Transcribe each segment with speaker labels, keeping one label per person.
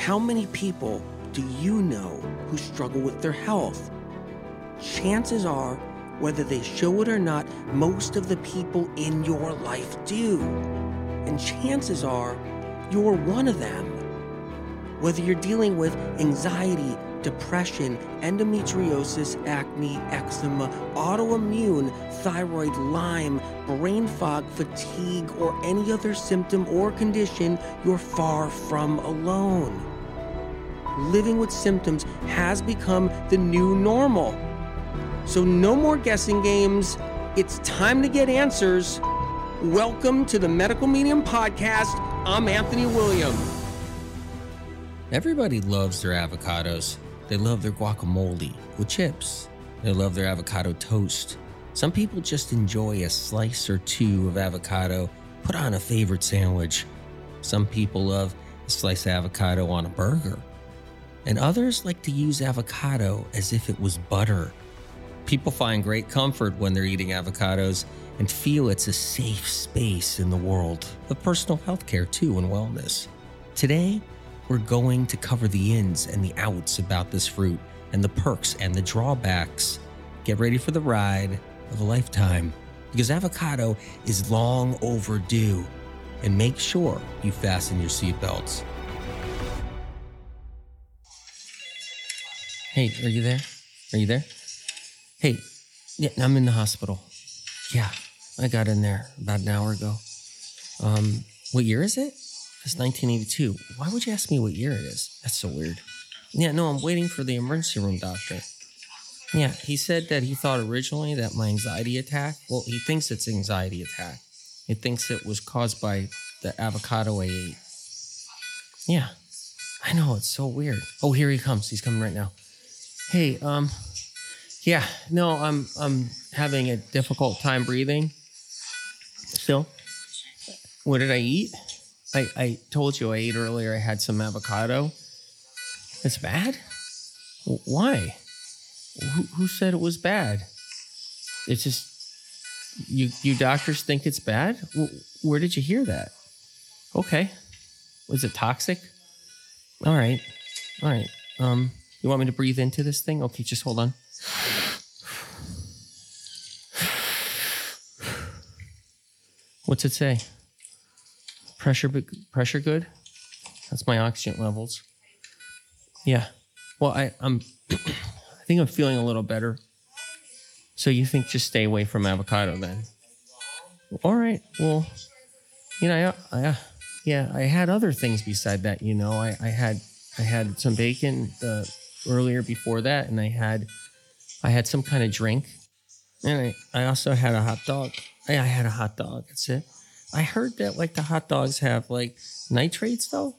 Speaker 1: How many people do you know who struggle with their health? Chances are, whether they show it or not, most of the people in your life do. And chances are, you're one of them. Whether you're dealing with anxiety, depression, endometriosis, acne, eczema, autoimmune, thyroid, Lyme, brain fog, fatigue, or any other symptom or condition, you're far from alone. Living with symptoms has become the new normal. So, no more guessing games. It's time to get answers. Welcome to the Medical Medium Podcast. I'm Anthony William. Everybody loves their avocados. They love their guacamole with chips. They love their avocado toast. Some people just enjoy a slice or two of avocado put on a favorite sandwich. Some people love a slice of avocado on a burger. And others like to use avocado as if it was butter. People find great comfort when they're eating avocados and feel it's a safe space in the world of personal health care, too, and wellness. Today, we're going to cover the ins and the outs about this fruit and the perks and the drawbacks. Get ready for the ride of a lifetime because avocado is long overdue. And make sure you fasten your seatbelts. Hey, are you there? Are you there? Hey, yeah, I'm in the hospital. Yeah, I got in there about an hour ago. Um, what year is it? It's 1982. Why would you ask me what year it is? That's so weird. Yeah, no, I'm waiting for the emergency room doctor. Yeah, he said that he thought originally that my anxiety attack, well, he thinks it's anxiety attack. He thinks it was caused by the avocado I ate. Yeah, I know, it's so weird. Oh, here he comes. He's coming right now. Hey, um, yeah, no, I'm I'm having a difficult time breathing. Still. What did I eat? I, I told you I ate earlier I had some avocado. It's bad? Why? Who, who said it was bad? It's just you you doctors think it's bad? Where did you hear that? Okay. Was it toxic? All right. All right. Um you want me to breathe into this thing? Okay, just hold on. What's it say? Pressure pressure good? That's my oxygen levels. Yeah. Well, I I'm I think I'm feeling a little better. So you think just stay away from avocado then? All right. Well, you know, I, I yeah, I had other things beside that. You know, I, I had I had some bacon uh, earlier before that, and I had I had some kind of drink, and I, I also had a hot dog. I, I had a hot dog. That's it. I heard that like the hot dogs have like nitrates though.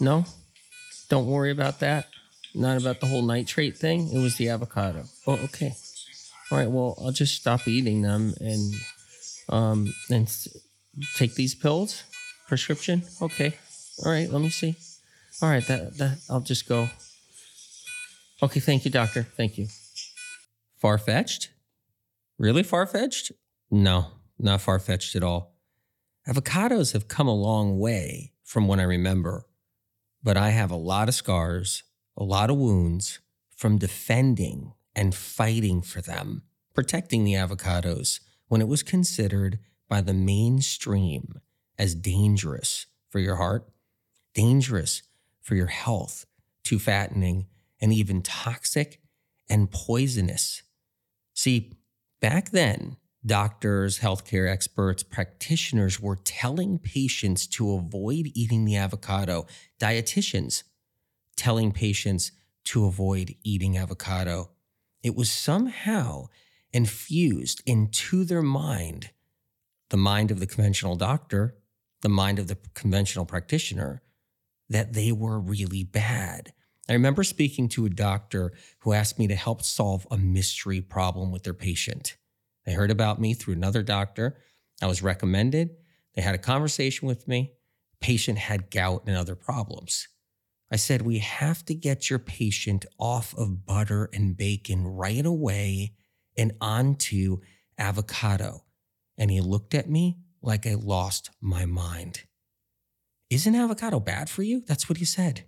Speaker 1: No, don't worry about that. Not about the whole nitrate thing. It was the avocado. Oh, okay. All right. Well, I'll just stop eating them and um and take these pills. Prescription. Okay. All right. Let me see. All right. That that I'll just go. Okay. Thank you, doctor. Thank you. Far fetched? Really far fetched? No, not far fetched at all. Avocados have come a long way from when I remember, but I have a lot of scars, a lot of wounds from defending and fighting for them, protecting the avocados when it was considered by the mainstream as dangerous for your heart, dangerous for your health, too fattening, and even toxic and poisonous. See, back then, doctors, healthcare experts, practitioners were telling patients to avoid eating the avocado, dietitians telling patients to avoid eating avocado. It was somehow infused into their mind, the mind of the conventional doctor, the mind of the conventional practitioner, that they were really bad. I remember speaking to a doctor who asked me to help solve a mystery problem with their patient. They heard about me through another doctor. I was recommended. They had a conversation with me. Patient had gout and other problems. I said, We have to get your patient off of butter and bacon right away and onto avocado. And he looked at me like I lost my mind. Isn't avocado bad for you? That's what he said.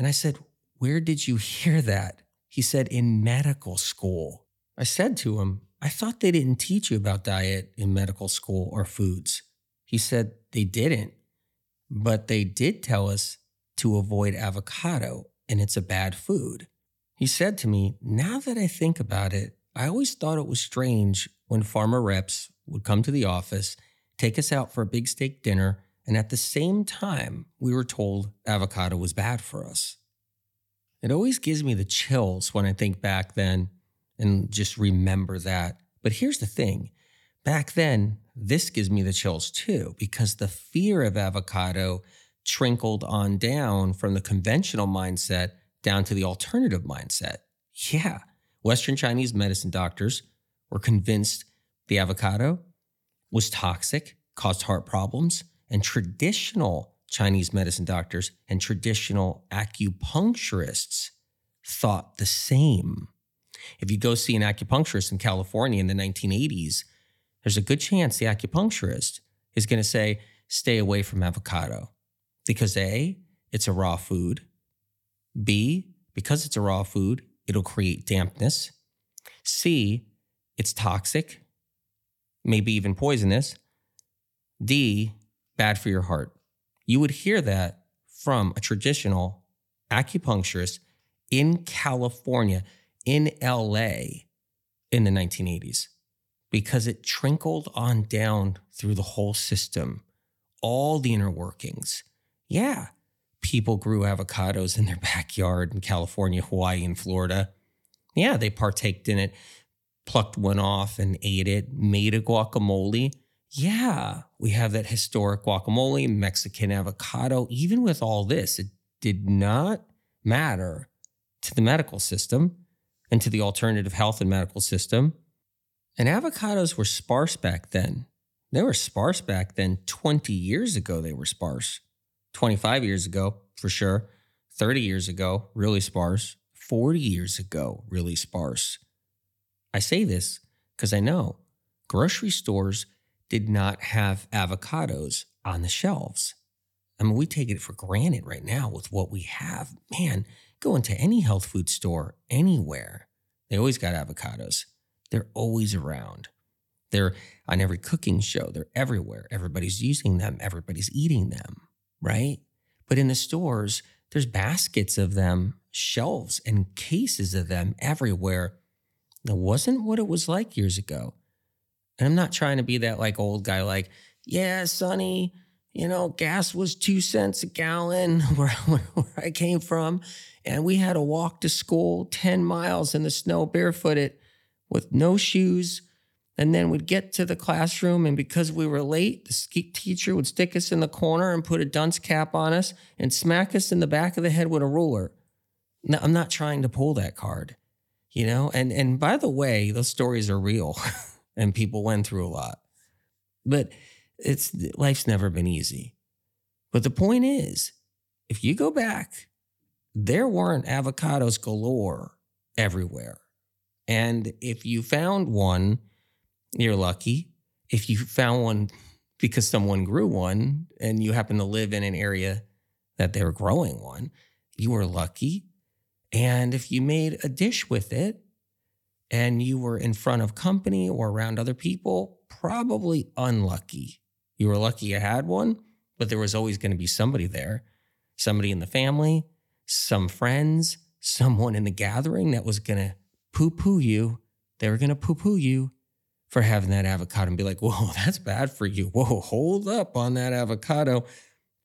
Speaker 1: And I said, Where did you hear that? He said, In medical school. I said to him, I thought they didn't teach you about diet in medical school or foods. He said, They didn't, but they did tell us to avoid avocado and it's a bad food. He said to me, Now that I think about it, I always thought it was strange when farmer reps would come to the office, take us out for a big steak dinner, and at the same time, we were told avocado was bad for us. It always gives me the chills when I think back then and just remember that. But here's the thing back then, this gives me the chills too, because the fear of avocado trickled on down from the conventional mindset down to the alternative mindset. Yeah, Western Chinese medicine doctors were convinced the avocado was toxic, caused heart problems, and traditional Chinese medicine doctors and traditional acupuncturists thought the same. If you go see an acupuncturist in California in the 1980s, there's a good chance the acupuncturist is going to say, stay away from avocado because A, it's a raw food. B, because it's a raw food, it'll create dampness. C, it's toxic, maybe even poisonous. D, bad for your heart. You would hear that from a traditional acupuncturist in California, in LA in the 1980s, because it trickled on down through the whole system, all the inner workings. Yeah, people grew avocados in their backyard in California, Hawaii, and Florida. Yeah, they partaked in it, plucked one off and ate it, made a guacamole. Yeah, we have that historic guacamole, Mexican avocado. Even with all this, it did not matter to the medical system and to the alternative health and medical system. And avocados were sparse back then. They were sparse back then. 20 years ago, they were sparse. 25 years ago, for sure. 30 years ago, really sparse. 40 years ago, really sparse. I say this because I know grocery stores did not have avocados on the shelves. I mean, we take it for granted right now with what we have. Man, go into any health food store anywhere, they always got avocados. They're always around. They're on every cooking show, they're everywhere. Everybody's using them, everybody's eating them right? But in the stores, there's baskets of them, shelves and cases of them everywhere. That wasn't what it was like years ago. And I'm not trying to be that like old guy, like, yeah, Sonny, you know, gas was two cents a gallon where, where I came from. And we had to walk to school 10 miles in the snow barefooted with no shoes and then we'd get to the classroom, and because we were late, the teacher would stick us in the corner and put a dunce cap on us and smack us in the back of the head with a ruler. Now, I'm not trying to pull that card, you know? And, and by the way, those stories are real and people went through a lot. But it's life's never been easy. But the point is, if you go back, there weren't avocados galore everywhere. And if you found one, you're lucky. If you found one because someone grew one and you happen to live in an area that they were growing one, you were lucky. And if you made a dish with it and you were in front of company or around other people, probably unlucky. You were lucky you had one, but there was always going to be somebody there, somebody in the family, some friends, someone in the gathering that was going to poo poo you. They were going to poo poo you for having that avocado and be like, whoa, that's bad for you. Whoa, hold up on that avocado.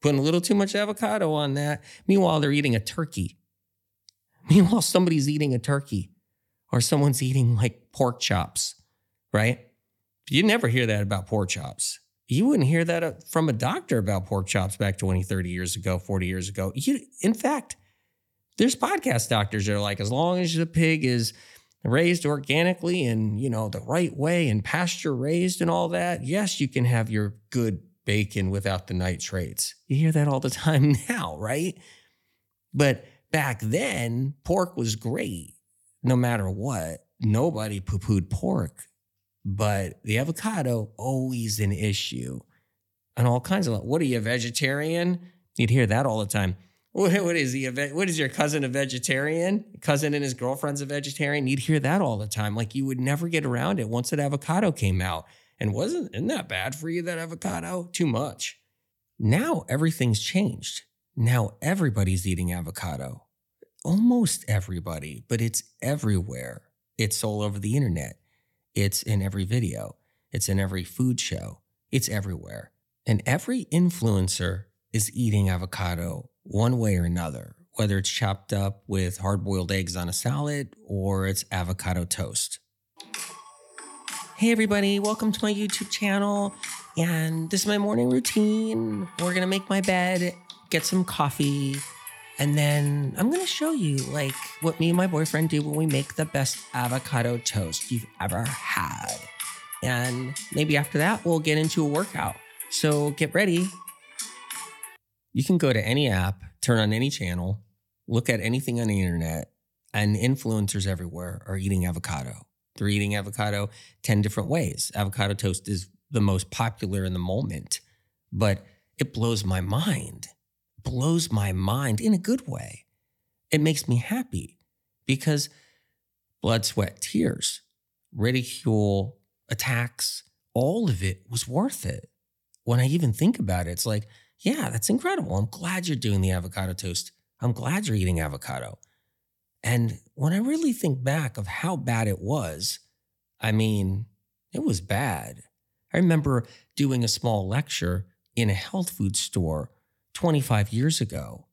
Speaker 1: Putting a little too much avocado on that. Meanwhile, they're eating a turkey. Meanwhile, somebody's eating a turkey or someone's eating like pork chops, right? You never hear that about pork chops. You wouldn't hear that uh, from a doctor about pork chops back 20, 30 years ago, 40 years ago. You, in fact, there's podcast doctors that are like, as long as the pig is raised organically and you know the right way and pasture raised and all that yes you can have your good bacon without the nitrates you hear that all the time now right but back then pork was great no matter what nobody poo-pooed pork but the avocado always an issue and all kinds of like, what are you a vegetarian you'd hear that all the time What, what is he? What is your cousin a vegetarian? Cousin and his girlfriend's a vegetarian. You'd hear that all the time. Like you would never get around it once that avocado came out. And wasn't isn't that bad for you? That avocado too much. Now everything's changed. Now everybody's eating avocado. Almost everybody, but it's everywhere. It's all over the internet. It's in every video. It's in every food show. It's everywhere. And every influencer is eating avocado one way or another, whether it's chopped up with hard boiled eggs on a salad or it's avocado toast. Hey, everybody, welcome to my YouTube channel. And this is my morning routine. We're gonna make my bed, get some coffee, and then I'm gonna show you like what me and my boyfriend do when we make the best avocado toast you've ever had. And maybe after that, we'll get into a workout. So get ready. You can go to any app, turn on any channel, look at anything on the internet, and influencers everywhere are eating avocado. They're eating avocado 10 different ways. Avocado toast is the most popular in the moment, but it blows my mind. Blows my mind in a good way. It makes me happy because blood, sweat, tears, ridicule, attacks, all of it was worth it. When I even think about it, it's like, yeah, that's incredible. I'm glad you're doing the avocado toast. I'm glad you're eating avocado. And when I really think back of how bad it was, I mean, it was bad. I remember doing a small lecture in a health food store 25 years ago,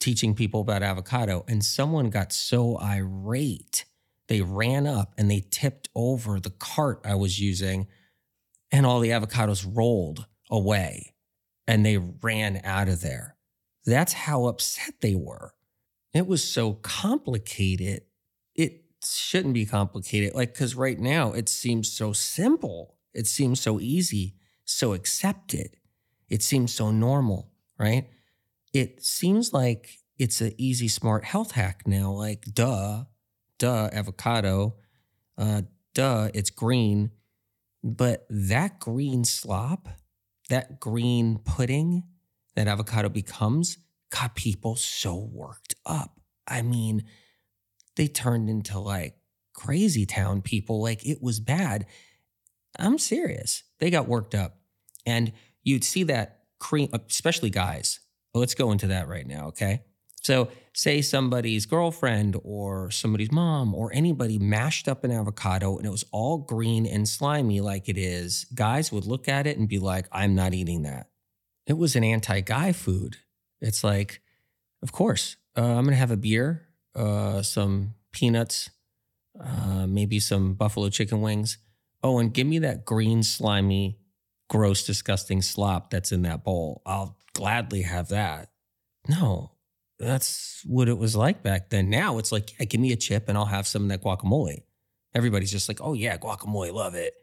Speaker 1: teaching people about avocado, and someone got so irate. They ran up and they tipped over the cart I was using, and all the avocados rolled away and they ran out of there. That's how upset they were. It was so complicated. It shouldn't be complicated. Like, because right now it seems so simple. It seems so easy, so accepted. It seems so normal, right? It seems like it's an easy, smart health hack now. Like, duh, duh, avocado, uh, duh, it's green. But that green slop, that green pudding that avocado becomes got people so worked up. I mean, they turned into like crazy town people. Like it was bad. I'm serious. They got worked up. And you'd see that cream, especially guys. Let's go into that right now, okay? So, say somebody's girlfriend or somebody's mom or anybody mashed up an avocado and it was all green and slimy like it is, guys would look at it and be like, I'm not eating that. It was an anti guy food. It's like, of course, uh, I'm going to have a beer, uh, some peanuts, uh, maybe some buffalo chicken wings. Oh, and give me that green, slimy, gross, disgusting slop that's in that bowl. I'll gladly have that. No, that's what it was like back then. Now it's like, yeah, give me a chip and I'll have some of that guacamole. Everybody's just like, oh yeah, guacamole, love it.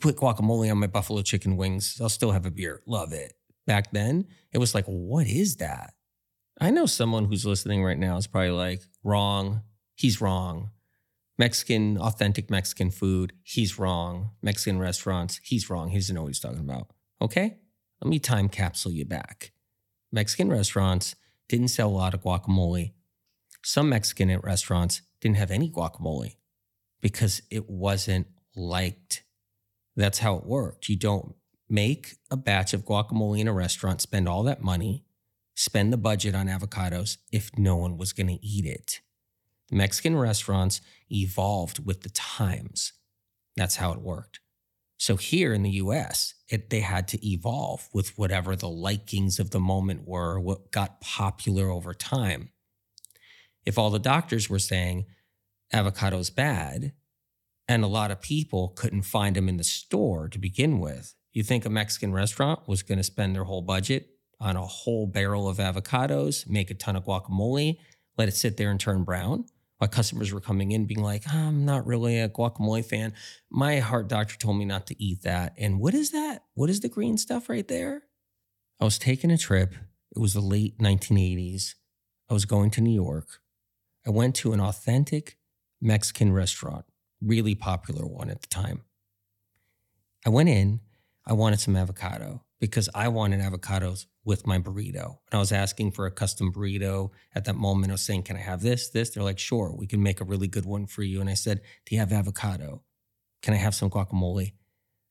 Speaker 1: Put guacamole on my buffalo chicken wings. I'll still have a beer, love it. Back then, it was like, what is that? I know someone who's listening right now is probably like, wrong. He's wrong. Mexican, authentic Mexican food, he's wrong. Mexican restaurants, he's wrong. He doesn't know what he's talking about. Okay? Let me time capsule you back. Mexican restaurants, didn't sell a lot of guacamole. Some Mexican restaurants didn't have any guacamole because it wasn't liked. That's how it worked. You don't make a batch of guacamole in a restaurant, spend all that money, spend the budget on avocados if no one was going to eat it. Mexican restaurants evolved with the times. That's how it worked. So here in the US, it, they had to evolve with whatever the likings of the moment were, what got popular over time. If all the doctors were saying avocado's bad, and a lot of people couldn't find them in the store to begin with, you think a Mexican restaurant was going to spend their whole budget on a whole barrel of avocados, make a ton of guacamole, let it sit there and turn brown? My customers were coming in being like, I'm not really a guacamole fan. My heart doctor told me not to eat that. And what is that? What is the green stuff right there? I was taking a trip. It was the late 1980s. I was going to New York. I went to an authentic Mexican restaurant, really popular one at the time. I went in, I wanted some avocado because I wanted avocados with my burrito. And I was asking for a custom burrito at that moment. I was saying, Can I have this? This? They're like, Sure, we can make a really good one for you. And I said, Do you have avocado? Can I have some guacamole?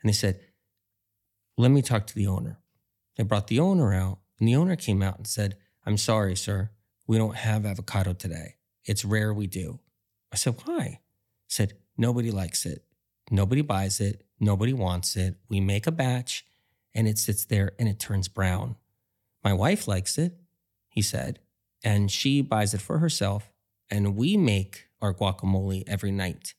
Speaker 1: And they said, Let me talk to the owner. They brought the owner out, and the owner came out and said, I'm sorry, sir. We don't have avocado today. It's rare we do. I said, Why? He said, Nobody likes it. Nobody buys it. Nobody wants it. We make a batch and it sits there and it turns brown. My wife likes it, he said, and she buys it for herself. And we make our guacamole every night,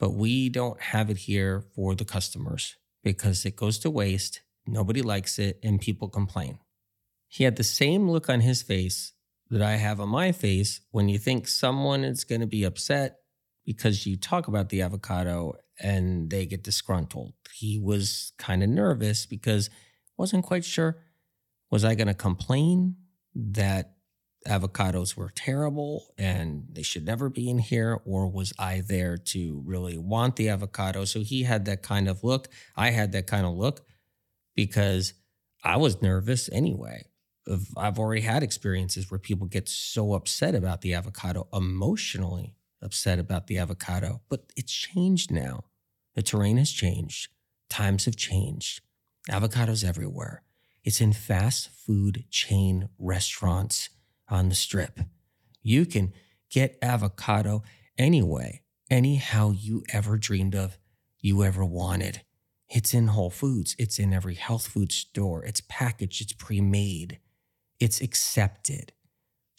Speaker 1: but we don't have it here for the customers because it goes to waste. Nobody likes it and people complain. He had the same look on his face that I have on my face when you think someone is going to be upset because you talk about the avocado and they get disgruntled. He was kind of nervous because wasn't quite sure was I going to complain that avocados were terrible and they should never be in here or was I there to really want the avocado? So he had that kind of look. I had that kind of look because I was nervous anyway. I've already had experiences where people get so upset about the avocado, emotionally upset about the avocado, but it's changed now. The terrain has changed, times have changed. Avocados everywhere. It's in fast food chain restaurants on the strip. You can get avocado anyway, anyhow you ever dreamed of, you ever wanted. It's in Whole Foods, it's in every health food store, it's packaged, it's pre made, it's accepted.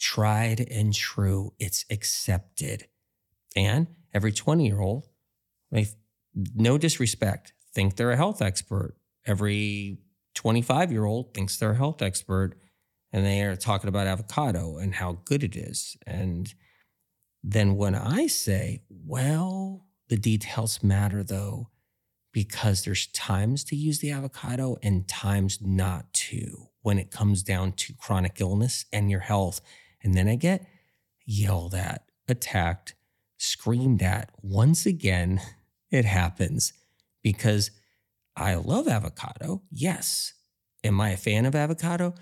Speaker 1: Tried and true, it's accepted. And every 20 year old, no disrespect, think they're a health expert. Every 25 year old thinks they're a health expert and they are talking about avocado and how good it is. And then when I say, well, the details matter though, because there's times to use the avocado and times not to when it comes down to chronic illness and your health. And then I get yelled at, attacked, screamed at. Once again, it happens because I love avocado. Yes. Am I a fan of avocado?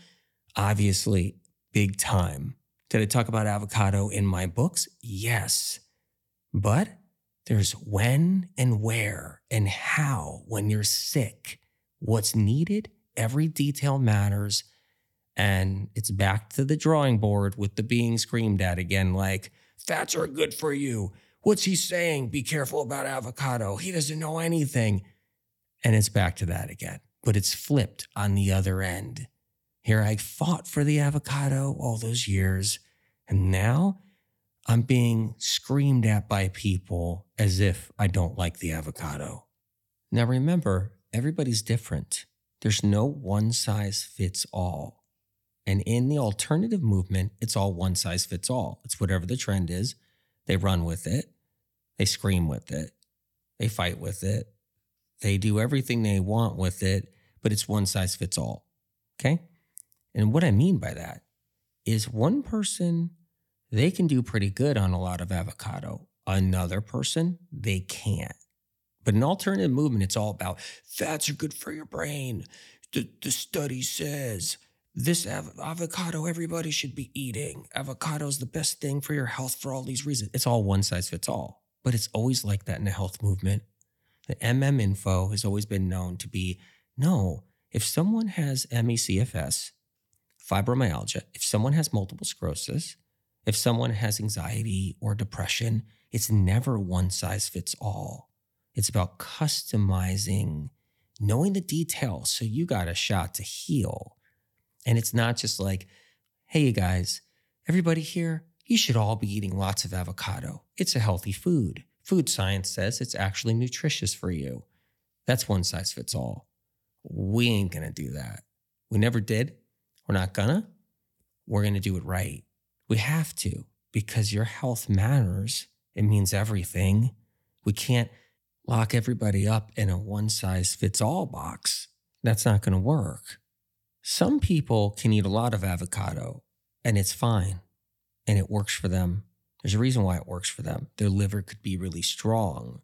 Speaker 1: Obviously, big time. Did I talk about avocado in my books? Yes. But there's when and where and how when you're sick. What's needed, every detail matters. And it's back to the drawing board with the being screamed at again like, fats are good for you. What's he saying? Be careful about avocado. He doesn't know anything. And it's back to that again, but it's flipped on the other end. Here I fought for the avocado all those years, and now I'm being screamed at by people as if I don't like the avocado. Now remember, everybody's different. There's no one size fits all. And in the alternative movement, it's all one size fits all. It's whatever the trend is. They run with it, they scream with it, they fight with it, they do everything they want with it, but it's one size fits all. Okay. And what I mean by that is one person, they can do pretty good on a lot of avocado. Another person, they can't. But in alternative movement, it's all about fats are good for your brain. The, the study says this av- avocado everybody should be eating. Avocado is the best thing for your health for all these reasons. It's all one size fits all. But it's always like that in the health movement. The MM info has always been known to be no, if someone has ME/CFS, fibromyalgia, if someone has multiple sclerosis, if someone has anxiety or depression, it's never one size fits all. It's about customizing, knowing the details so you got a shot to heal. And it's not just like, hey, you guys, everybody here, you should all be eating lots of avocado. It's a healthy food. Food science says it's actually nutritious for you. That's one size fits all. We ain't gonna do that. We never did. We're not gonna. We're gonna do it right. We have to because your health matters. It means everything. We can't lock everybody up in a one size fits all box. That's not gonna work. Some people can eat a lot of avocado and it's fine and it works for them there's a reason why it works for them. Their liver could be really strong.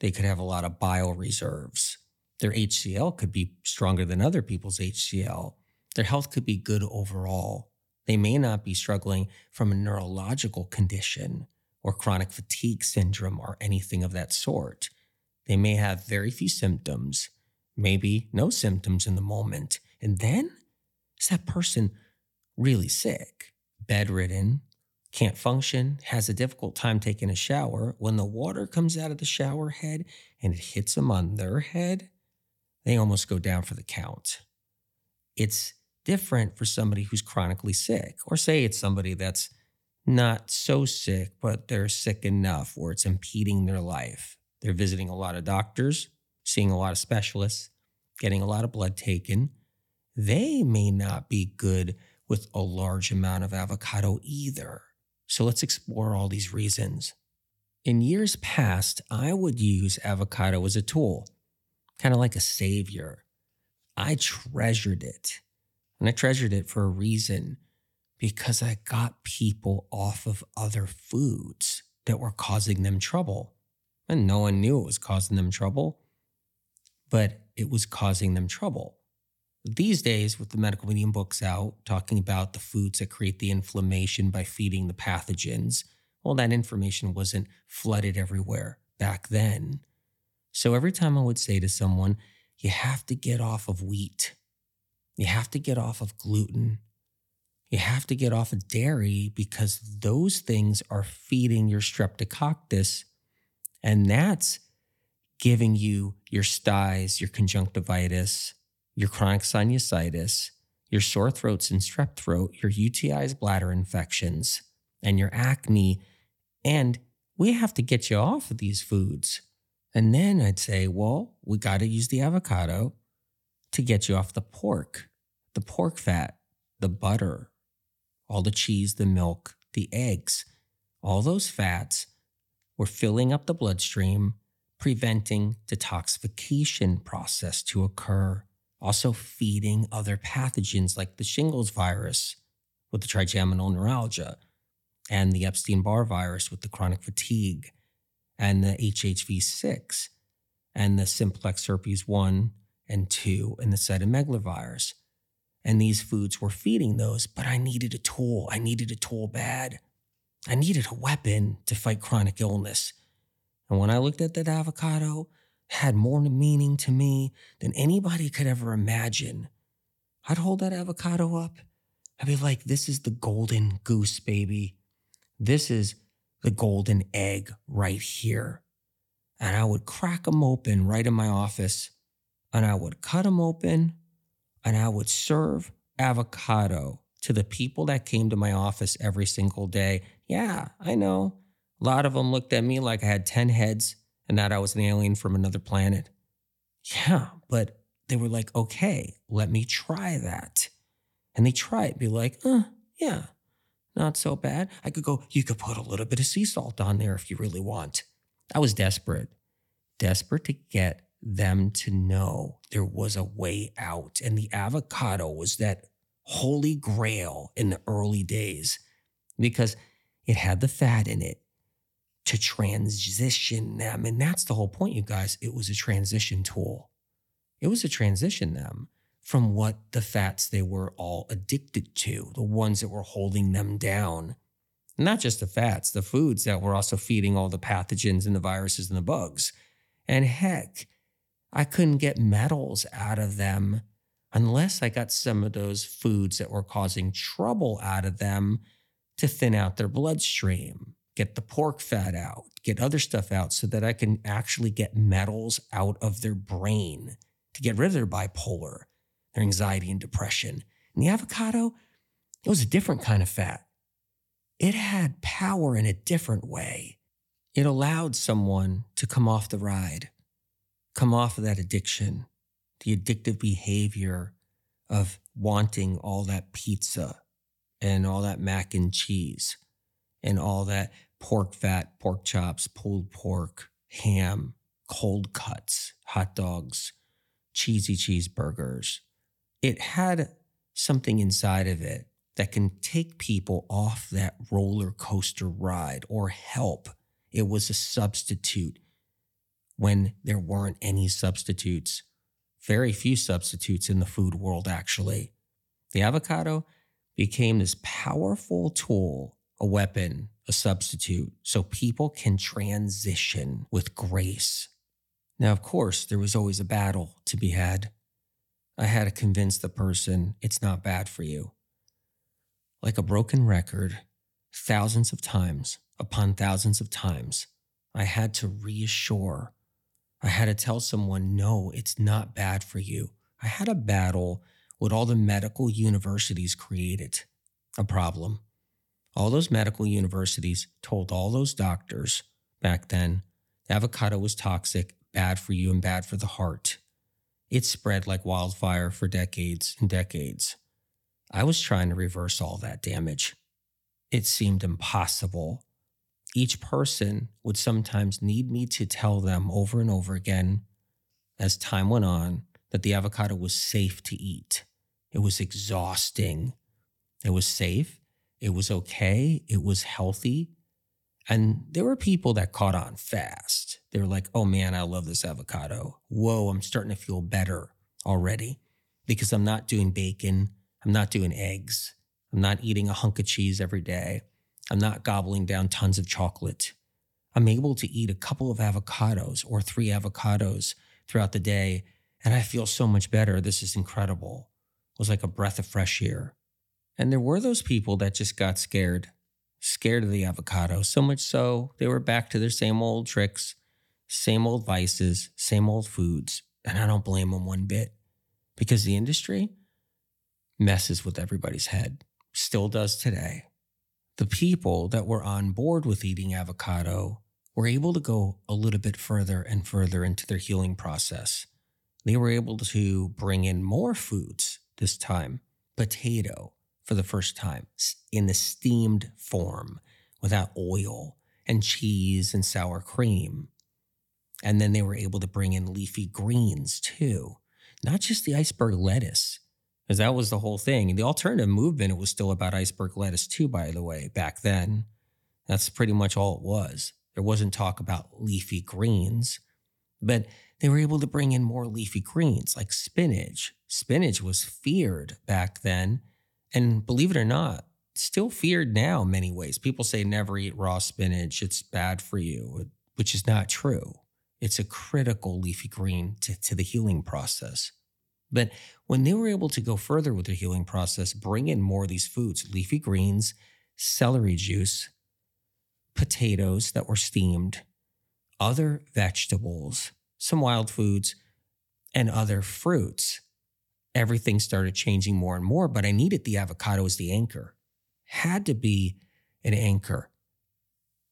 Speaker 1: They could have a lot of bile reserves. Their HCl could be stronger than other people's HCl. Their health could be good overall. They may not be struggling from a neurological condition or chronic fatigue syndrome or anything of that sort. They may have very few symptoms, maybe no symptoms in the moment. And then is that person really sick, bedridden, can't function, has a difficult time taking a shower? When the water comes out of the shower head and it hits them on their head, they almost go down for the count. It's different for somebody who's chronically sick, or say it's somebody that's not so sick, but they're sick enough where it's impeding their life. They're visiting a lot of doctors, seeing a lot of specialists, getting a lot of blood taken. They may not be good with a large amount of avocado either. So let's explore all these reasons. In years past, I would use avocado as a tool, kind of like a savior. I treasured it. And I treasured it for a reason because I got people off of other foods that were causing them trouble. And no one knew it was causing them trouble, but it was causing them trouble. These days, with the medical medium books out talking about the foods that create the inflammation by feeding the pathogens, well, that information wasn't flooded everywhere back then. So every time I would say to someone, you have to get off of wheat, you have to get off of gluten, you have to get off of dairy because those things are feeding your streptococcus. And that's giving you your styes, your conjunctivitis, your chronic sinusitis, your sore throats and strep throat, your UTIs, bladder infections, and your acne. And we have to get you off of these foods. And then I'd say, well, we got to use the avocado to get you off the pork, the pork fat, the butter, all the cheese, the milk, the eggs, all those fats were filling up the bloodstream, preventing detoxification process to occur, also feeding other pathogens like the shingles virus with the trigeminal neuralgia and the Epstein-Barr virus with the chronic fatigue and the HHV6 and the simplex herpes 1 and 2 and the cytomegalovirus. And these foods were feeding those, but I needed a tool. I needed a tool bad. I needed a weapon to fight chronic illness. And when I looked at that avocado, had more meaning to me than anybody could ever imagine. I'd hold that avocado up. I'd be like, this is the golden goose, baby. This is the golden egg right here. And I would crack them open right in my office and I would cut them open and I would serve avocado to the people that came to my office every single day. Yeah, I know. A lot of them looked at me like I had 10 heads and that I was an alien from another planet. Yeah, but they were like, okay, let me try that. And they try it, be like, uh, yeah, not so bad. I could go, you could put a little bit of sea salt on there if you really want. I was desperate, desperate to get them to know there was a way out. And the avocado was that holy grail in the early days because it had the fat in it to transition them. And that's the whole point, you guys. It was a transition tool. It was a transition them from what the fats they were all addicted to, the ones that were holding them down. Not just the fats, the foods that were also feeding all the pathogens and the viruses and the bugs. And heck, I couldn't get metals out of them unless I got some of those foods that were causing trouble out of them to thin out their bloodstream, get the pork fat out, get other stuff out so that I can actually get metals out of their brain to get rid of their bipolar, their anxiety and depression. And the avocado, it was a different kind of fat. It had power in a different way. It allowed someone to come off the ride come off of that addiction, the addictive behavior of wanting all that pizza and all that mac and cheese and all that pork fat, pork chops, pulled pork, ham, cold cuts, hot dogs, cheesy cheeseburgers. It had something inside of it that can take people off that roller coaster ride or help. It was a substitute when there weren't any substitutes. Very few substitutes in the food world, actually. The avocado became this powerful tool, a weapon, a substitute, so people can transition with grace. Now, of course, there was always a battle to be had. I had to convince the person it's not bad for you. Like a broken record, thousands of times upon thousands of times, I had to reassure. I had to tell someone, no, it's not bad for you. I had a battle with all the medical universities created a problem. All those medical universities told all those doctors back then avocado was toxic, bad for you, and bad for the heart. It spread like wildfire for decades and decades. I was trying to reverse all that damage. It seemed impossible. Each person would sometimes need me to tell them over and over again as time went on that the avocado was safe to eat. It was exhausting. It was safe. It was okay. It was healthy. And there were people that caught on fast. They were like, oh man, I love this avocado. Whoa, I'm starting to feel better already because I'm not doing bacon. I'm not doing eggs. I'm not eating a hunk of cheese every day. I'm not gobbling down tons of chocolate. I'm able to eat a couple of avocados or three avocados throughout the day, and I feel so much better. This is incredible It was like a breath of fresh air. And there were those people that just got scared, scared of the avocado, so much so they were back to their same old tricks, same old vices, same old foods. And I don't blame them one bit because the industry messes with everybody's head, still does today. The people that were on board with eating avocado were able to go a little bit further and further into their healing process. They were able to bring in more foods this time potato for the first time in the steamed form without oil and cheese and sour cream. And then they were able to bring in leafy greens too, not just the iceberg lettuce, because that was the whole thing. The alternative movement, it was still about iceberg lettuce too, by the way, back then. That's pretty much all it was. There wasn't talk about leafy greens, but they were able to bring in more leafy greens like spinach. Spinach was feared back then. And believe it or not, still feared now in many ways. People say never eat raw spinach, it's bad for you, which is not true. It's a critical leafy green to, to the healing process. But when they were able to go further with the healing process, bring in more of these foods leafy greens, celery juice, potatoes that were steamed, other vegetables, some wild foods, and other fruits. Everything started changing more and more, but I needed the avocado as the anchor. Had to be an anchor.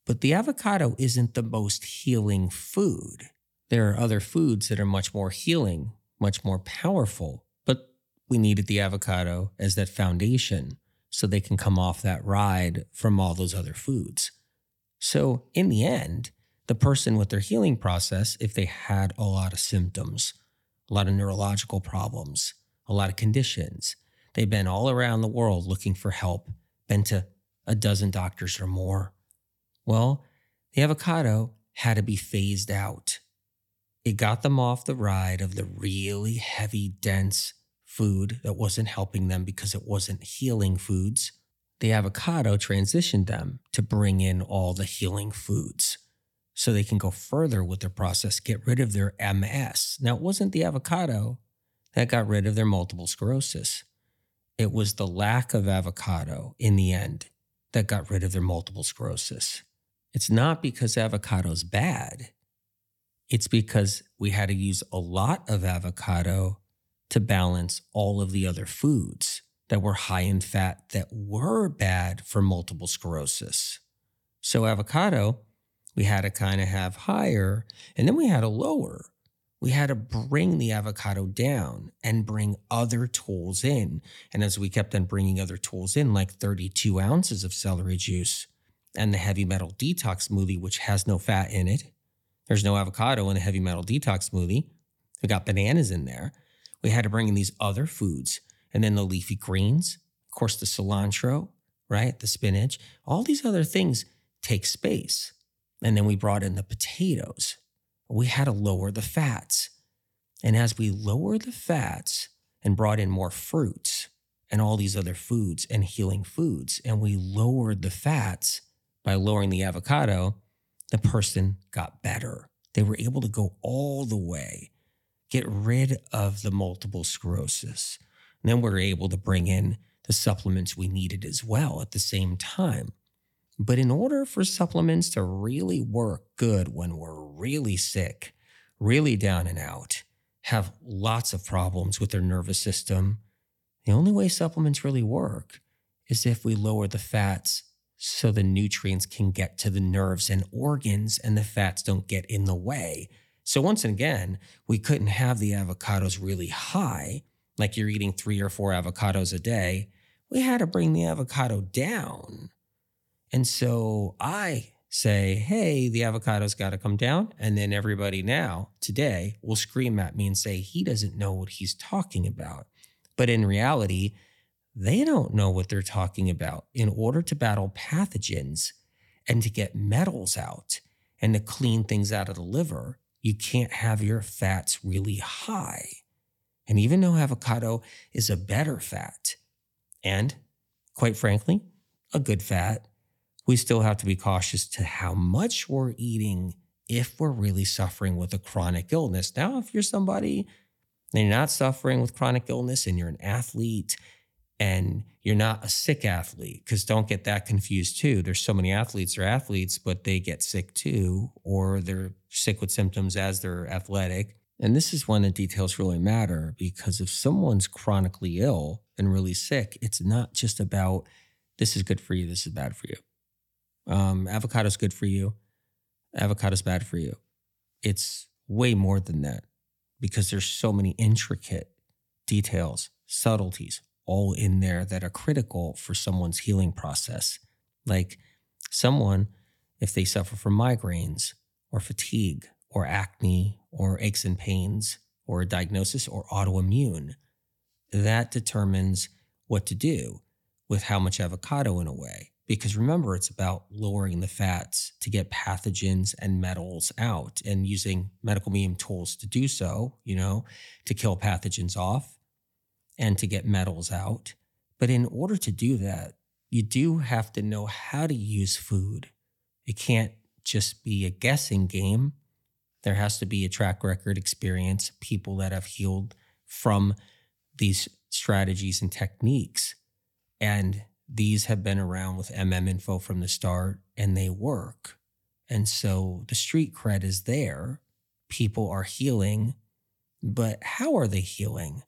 Speaker 1: But the avocado isn't the most healing food. There are other foods that are much more healing, much more powerful, but we needed the avocado as that foundation so they can come off that ride from all those other foods. So, in the end, the person with their healing process, if they had a lot of symptoms, a lot of neurological problems, a lot of conditions, they've been all around the world looking for help, been to a dozen doctors or more. Well, the avocado had to be phased out. It got them off the ride of the really heavy, dense food that wasn't helping them because it wasn't healing foods. The avocado transitioned them to bring in all the healing foods so they can go further with their process, get rid of their MS. Now, it wasn't the avocado that got rid of their multiple sclerosis, it was the lack of avocado in the end that got rid of their multiple sclerosis. It's not because avocado's bad. It's because we had to use a lot of avocado to balance all of the other foods that were high in fat that were bad for multiple sclerosis. So, avocado we had to kind of have higher and then we had to lower. We had to bring the avocado down and bring other tools in. And as we kept on bringing other tools in, like 32 ounces of celery juice and the heavy metal detox smoothie, which has no fat in it, there's no avocado in the heavy metal detox smoothie. We got bananas in there. We had to bring in these other foods and then the leafy greens, of course, the cilantro, right? The spinach, all these other things take space. And then we brought in the potatoes. We had to lower the fats. And as we lowered the fats and brought in more fruits and all these other foods and healing foods. And we lowered the fats by lowering the avocado, the person got better. They were able to go all the way, get rid of the multiple sclerosis. And then we are able to bring in the supplements we needed as well at the same time. But in order for supplements to really work good when we're really sick, really down and out, have lots of problems with their nervous system, the only way supplements really work is if we lower the fats so the nutrients can get to the nerves and organs and the fats don't get in the way. So, once again, we couldn't have the avocados really high, like you're eating three or four avocados a day. We had to bring the avocado down. And so I say, hey, the avocado's got to come down. And then everybody now, today, will scream at me and say, he doesn't know what he's talking about. But in reality, they don't know what they're talking about. In order to battle pathogens and to get metals out and to clean things out of the liver, you can't have your fats really high. And even though avocado is a better fat, and quite frankly, a good fat, we still have to be cautious to how much we're eating if we're really suffering with a chronic illness. Now, if you're somebody and you're not suffering with chronic illness and you're an athlete and you're not a sick athlete because don't get that confused too. There's so many athletes are athletes but they get sick too or they're sick with symptoms as they're athletic. And this is when the details really matter because if someone's chronically ill and really sick it's not just about this is good for you this is bad for you um, avocado's good for you avocado's bad for you it's way more than that because there's so many intricate details subtleties all in there that are critical for someone's healing process. Like someone, if they suffer from migraines or fatigue or acne or aches and pains or a diagnosis or autoimmune, that determines what to do with how much avocado in a way. Because remember, it's about lowering the fats to get pathogens and metals out and using medical medium tools to do so, you know, to kill pathogens off and to get metals out. But in order to do that, you do have to know how to use food. It can't just be a guessing game. There has to be a track record experience, people that have healed from these strategies and techniques. And these have been around with MM Info from the start and they work. And so the street cred is there. People are healing, but how are they healing?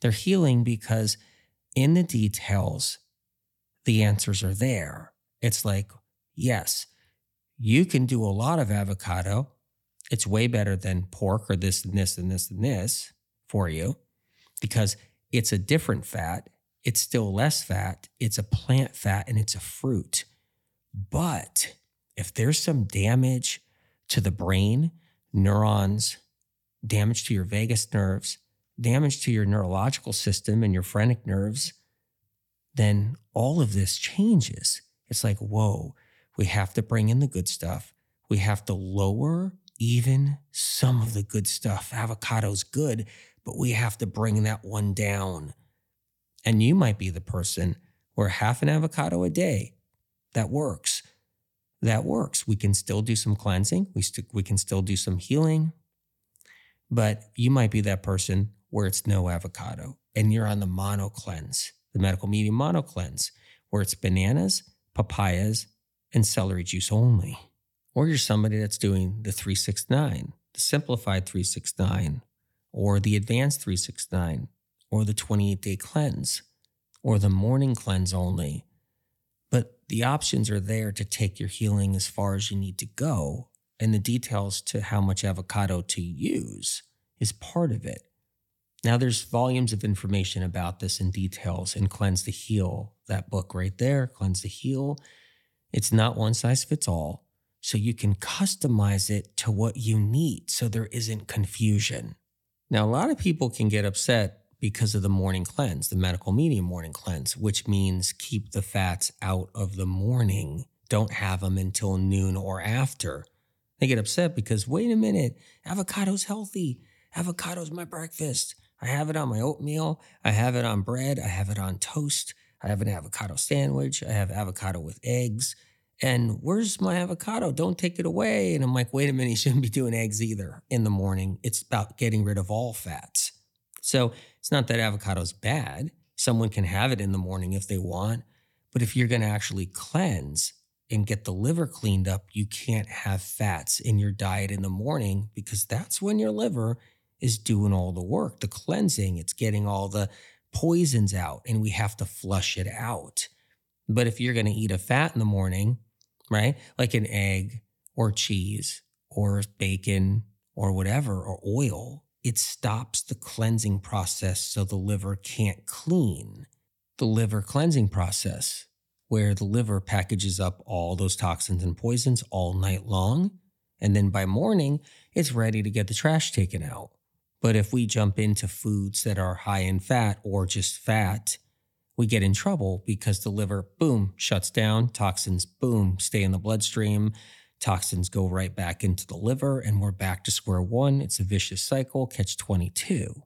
Speaker 1: They're healing because in the details, the answers are there. It's like, yes, you can do a lot of avocado. It's way better than pork or this and this and this and this for you because it's a different fat. It's still less fat. It's a plant fat and it's a fruit. But if there's some damage to the brain, neurons, damage to your vagus nerves, damage to your neurological system and your phrenic nerves, then all of this changes. It's like, whoa, we have to bring in the good stuff. We have to lower even some of the good stuff. Avocado's good, but we have to bring that one down. And you might be the person where half an avocado a day, that works. That works. We can still do some cleansing. We, st- we can still do some healing. But you might be that person where it's no avocado, and you're on the mono cleanse, the medical medium mono cleanse, where it's bananas, papayas, and celery juice only. Or you're somebody that's doing the 369, the simplified 369, or the advanced 369, or the 28 day cleanse, or the morning cleanse only. But the options are there to take your healing as far as you need to go. And the details to how much avocado to use is part of it. Now, there's volumes of information about this in details in Cleanse to Heal, that book right there, Cleanse to Heal. It's not one size fits all. So you can customize it to what you need so there isn't confusion. Now, a lot of people can get upset because of the morning cleanse, the medical medium morning cleanse, which means keep the fats out of the morning. Don't have them until noon or after. They get upset because, wait a minute, avocado's healthy. Avocado's my breakfast. I have it on my oatmeal. I have it on bread. I have it on toast. I have an avocado sandwich. I have avocado with eggs. And where's my avocado? Don't take it away. And I'm like, wait a minute, you shouldn't be doing eggs either in the morning. It's about getting rid of all fats. So it's not that avocado's bad. Someone can have it in the morning if they want. But if you're going to actually cleanse and get the liver cleaned up, you can't have fats in your diet in the morning because that's when your liver is doing all the work, the cleansing. It's getting all the poisons out, and we have to flush it out. But if you're going to eat a fat in the morning, right, like an egg or cheese or bacon or whatever, or oil, it stops the cleansing process so the liver can't clean. The liver cleansing process, where the liver packages up all those toxins and poisons all night long. And then by morning, it's ready to get the trash taken out. But if we jump into foods that are high in fat or just fat, we get in trouble because the liver, boom, shuts down, toxins, boom, stay in the bloodstream, toxins go right back into the liver, and we're back to square one. It's a vicious cycle, catch 22,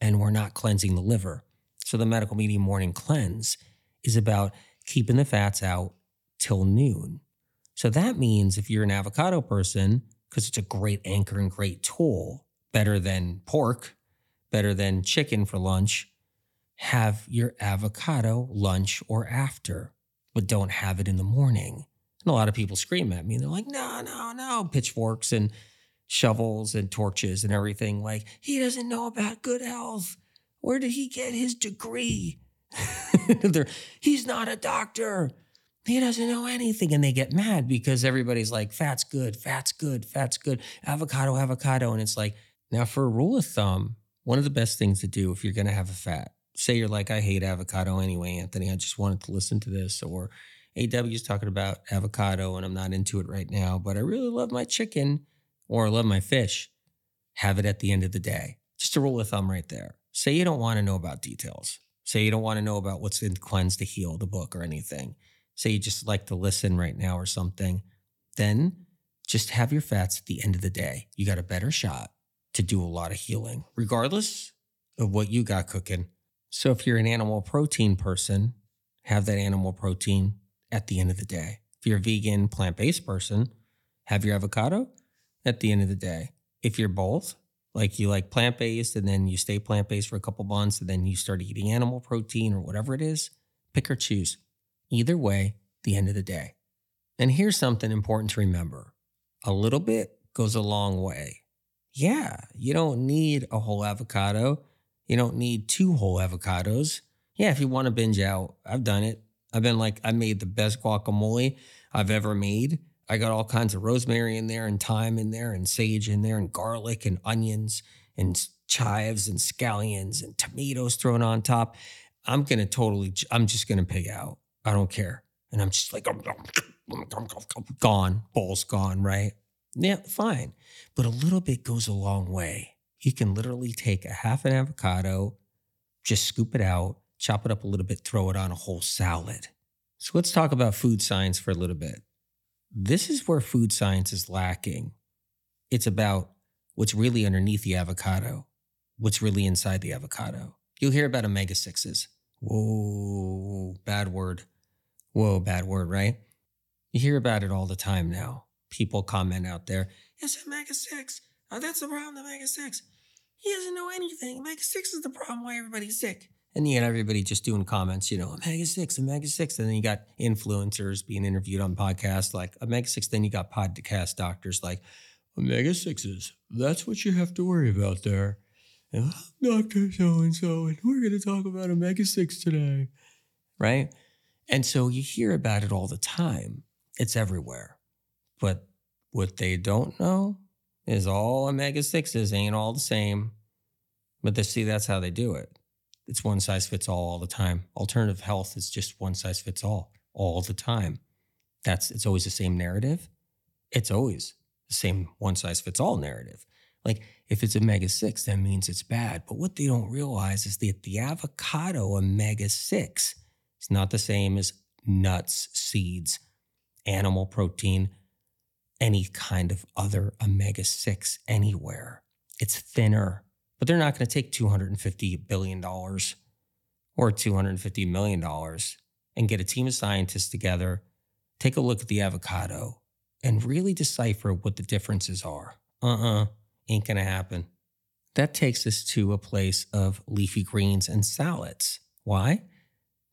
Speaker 1: and we're not cleansing the liver. So the medical medium morning cleanse is about keeping the fats out till noon. So that means if you're an avocado person, because it's a great anchor and great tool, better than pork, better than chicken for lunch, have your avocado lunch or after, but don't have it in the morning. And a lot of people scream at me. And they're like, no, no, no, pitchforks and shovels and torches and everything. Like, he doesn't know about good health. Where did he get his degree? He's not a doctor. He doesn't know anything. And they get mad because everybody's like, fat's good, fat's good, fat's good, avocado, avocado. And it's like, now, for a rule of thumb, one of the best things to do if you're going to have a fat, say you're like, I hate avocado anyway, Anthony, I just wanted to listen to this, or AW is talking about avocado and I'm not into it right now, but I really love my chicken or I love my fish. Have it at the end of the day. Just a rule of thumb right there. Say you don't want to know about details. Say you don't want to know about what's in Cleanse to Heal, the book, or anything. Say you just like to listen right now or something. Then just have your fats at the end of the day. You got a better shot to do a lot of healing, regardless of what you got cooking. So if you're an animal protein person, have that animal protein at the end of the day. If you're a vegan, plant based person, have your avocado at the end of the day. If you're both, like you like plant based and then you stay plant based for a couple months and then you start eating animal protein or whatever it is, pick or choose. Either way, the end of the day. And here's something important to remember a little bit goes a long way. Yeah, you don't need a whole avocado. You don't need two whole avocados. Yeah, if you want to binge out, I've done it. I've been like, I made the best guacamole I've ever made. I got all kinds of rosemary in there and thyme in there and sage in there and garlic and onions and chives and scallions and tomatoes thrown on top. I'm going to totally, I'm just going to pig out. I don't care. And I'm just like, gone, bowl's gone, right? Yeah, fine. But a little bit goes a long way. You can literally take a half an avocado, just scoop it out, chop it up a little bit, throw it on a whole salad. So let's talk about food science for a little bit. This is where food science is lacking. It's about what's really underneath the avocado, what's really inside the avocado. You'll hear about omega 6s. Whoa, bad word. Whoa, bad word, right? You hear about it all the time now people comment out there. Yes, omega six. Oh, that's the problem. Omega six. He doesn't know anything. Omega six is the problem why everybody's sick. And you got everybody just doing comments, you know, omega six, omega six. And then you got influencers being interviewed on podcasts like omega six. Then you got podcast doctors like omega sixes. That's what you have to worry about there. And oh, Doctor so and so, and we're going to talk about omega six today, right? And so you hear about it all the time. It's everywhere. But what they don't know is all omega 6s ain't all the same. But they see that's how they do it. It's one size fits all all the time. Alternative health is just one size fits all all the time. That's it's always the same narrative. It's always the same one size fits all narrative. Like if it's omega 6, that means it's bad. But what they don't realize is that the avocado omega 6 is not the same as nuts, seeds, animal protein, any kind of other omega 6 anywhere. It's thinner, but they're not going to take $250 billion or $250 million and get a team of scientists together, take a look at the avocado, and really decipher what the differences are. Uh uh-uh, uh, ain't going to happen. That takes us to a place of leafy greens and salads. Why?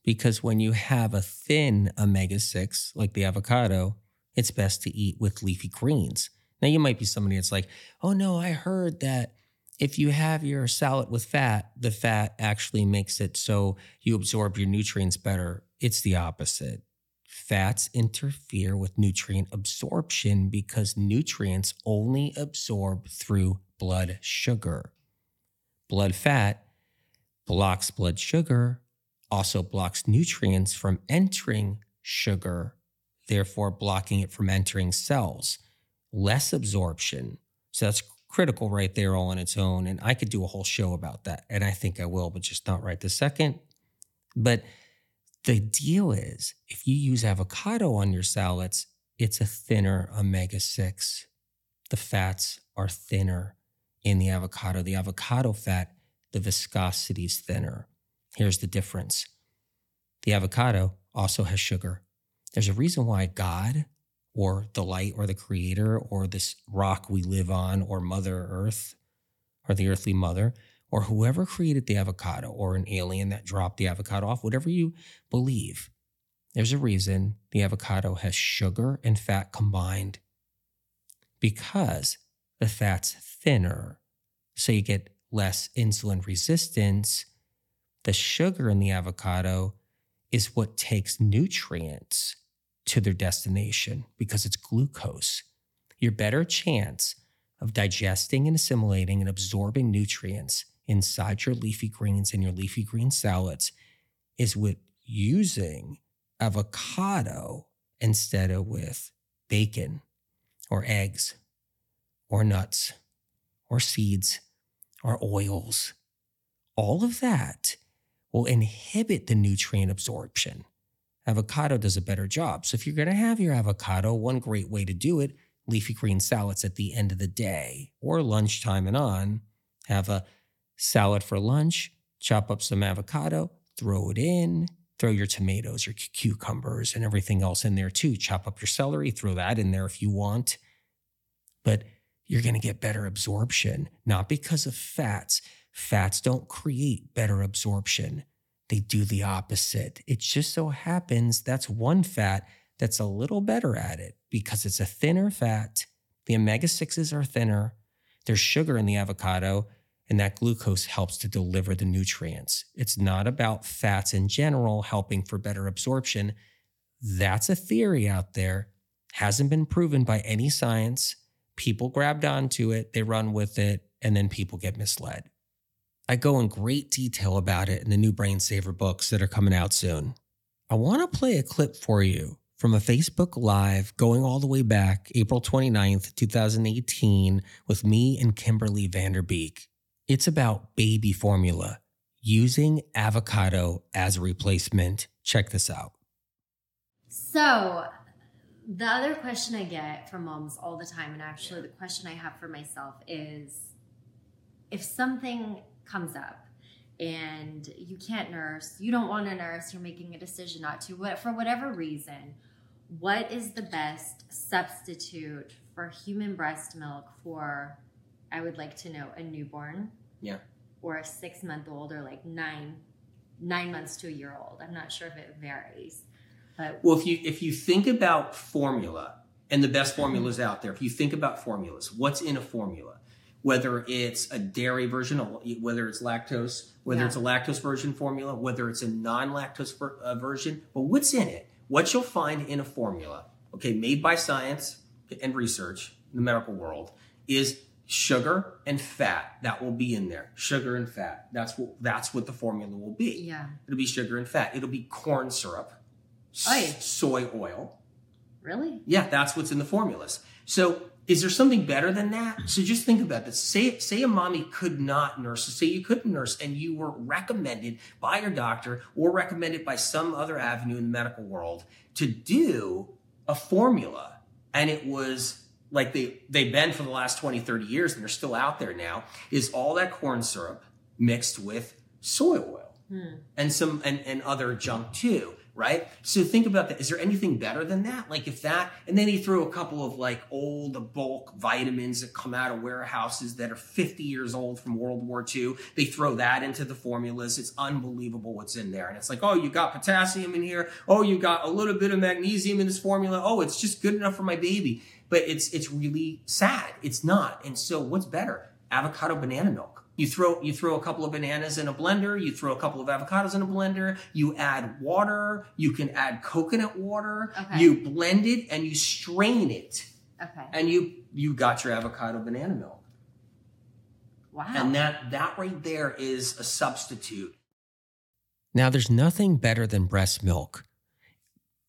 Speaker 1: Because when you have a thin omega 6 like the avocado, it's best to eat with leafy greens. Now, you might be somebody that's like, oh no, I heard that if you have your salad with fat, the fat actually makes it so you absorb your nutrients better. It's the opposite. Fats interfere with nutrient absorption because nutrients only absorb through blood sugar. Blood fat blocks blood sugar, also blocks nutrients from entering sugar, therefore blocking it from entering cells. Less absorption. So that's critical right there all on its own. And I could do a whole show about that. And I think I will, but just not right this second. But the deal is if you use avocado on your salads, it's a thinner omega 6. The fats are thinner in the avocado. The avocado fat, the viscosity is thinner. Here's the difference the avocado also has sugar. There's a reason why God or the light or the creator or this rock we live on or Mother Earth or the earthly mother or whoever created the avocado or an alien that dropped the avocado off, whatever you believe, there's a reason the avocado has sugar and fat combined because the fat's thinner. So you get less insulin resistance. The sugar in the avocado is what takes nutrients to their destination because it's glucose. Your better chance of digesting and assimilating and absorbing nutrients inside your leafy greens and your leafy green salads is with using avocado instead of with bacon or eggs or nuts or seeds or oils. All of that will inhibit the nutrient absorption avocado does a better job. So if you're going to have your avocado, one great way to do it, leafy green salads at the end of the day or lunchtime and on, have a salad for lunch, chop up some avocado, throw it in, throw your tomatoes, your cucumbers, and everything else in there too. Chop up your celery, throw that in there if you want. But you're going to get better absorption, not because of fats. Fats don't create better absorption they do the opposite. It just so happens that's one fat that's a little better at it because it's a thinner fat. The omega 6s are thinner. There's sugar in the avocado, and that glucose helps to deliver the nutrients. It's not about fats in general helping for better absorption. That's a theory out there, hasn't been proven by any science. People grabbed onto it, they run with it, and then people get misled. I go in great detail about it in the new Brain Saver books that are coming out soon. I want to play a clip for you from a Facebook Live going all the way back April 29th, 2018, with me and Kimberly Van Der Beek. It's about baby formula using avocado as a replacement. Check this out.
Speaker 2: So, the other question I get from moms all the time, and actually the question I have for myself is if something comes up and you can't nurse, you don't want to nurse, you're making a decision not to, what for whatever reason, what is the best substitute for human breast milk for I would like to know a newborn?
Speaker 1: Yeah.
Speaker 2: Or a six month old or like nine nine months to a year old. I'm not sure if it varies. But
Speaker 1: well if you if you think about formula and the best mm-hmm. formulas out there, if you think about formulas, what's in a formula? Whether it's a dairy version, whether it's lactose, whether yeah. it's a lactose version formula, whether it's a non-lactose ver- uh, version, but what's in it? What you'll find in a formula, okay, made by science and research in the medical world, is sugar and fat that will be in there. Sugar and fat. That's what that's what the formula will be.
Speaker 2: Yeah.
Speaker 1: It'll be sugar and fat. It'll be corn syrup, soy oil.
Speaker 2: Really?
Speaker 1: Yeah, that's what's in the formulas. So is there something better than that? So just think about this. Say, say a mommy could not nurse. Say you couldn't nurse and you were recommended by your doctor or recommended by some other avenue in the medical world to do a formula and it was
Speaker 3: like they they've been for the last 20 30 years and they're still out there now is all that corn syrup mixed with soy oil hmm. and some and, and other junk too right? So think about that. Is there anything better than that? Like if that and then he threw a couple of like old bulk vitamins that come out of warehouses that are 50 years old from world war ii they throw that into the formulas. It's unbelievable what's in there. And it's like oh you got potassium in here. Oh you got a little bit of magnesium in this formula. Oh it's just good enough for my baby. But it's it's really sad. It's not. And so what's better? Avocado banana milk you throw you throw a couple of bananas in a blender, you throw a couple of avocados in a blender, you add water, you can add coconut water,
Speaker 2: Okay.
Speaker 3: you blend it and you strain it
Speaker 2: Okay.
Speaker 3: and you you got your avocado banana milk.
Speaker 2: Wow.
Speaker 3: And that that right there is a substitute.
Speaker 1: Now, there's nothing better than breast milk,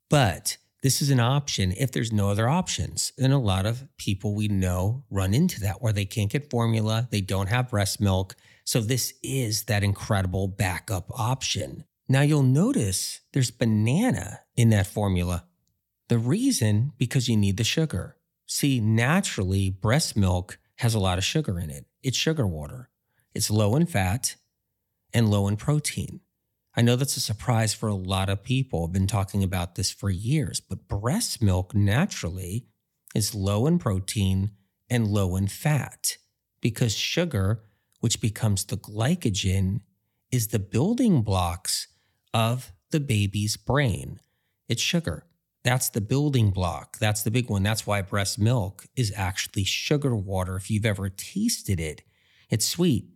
Speaker 1: but this is an option if there's no other options. And a lot of people we know run into that where they can't get formula, they don't have breast milk. So, this is that incredible backup option. Now, you'll notice there's banana in that formula. The reason, because you need the sugar. See, naturally, breast milk has a lot of sugar in it. It's sugar water, it's low in fat and low in protein. I know that's a surprise for a lot of people. I've been talking about this for years, but breast milk naturally is low in protein and low in fat because sugar, which becomes the glycogen, is the building blocks of the baby's brain. It's sugar. That's the building block. That's the big one. That's why breast milk is actually sugar water. If you've ever tasted it, it's sweet.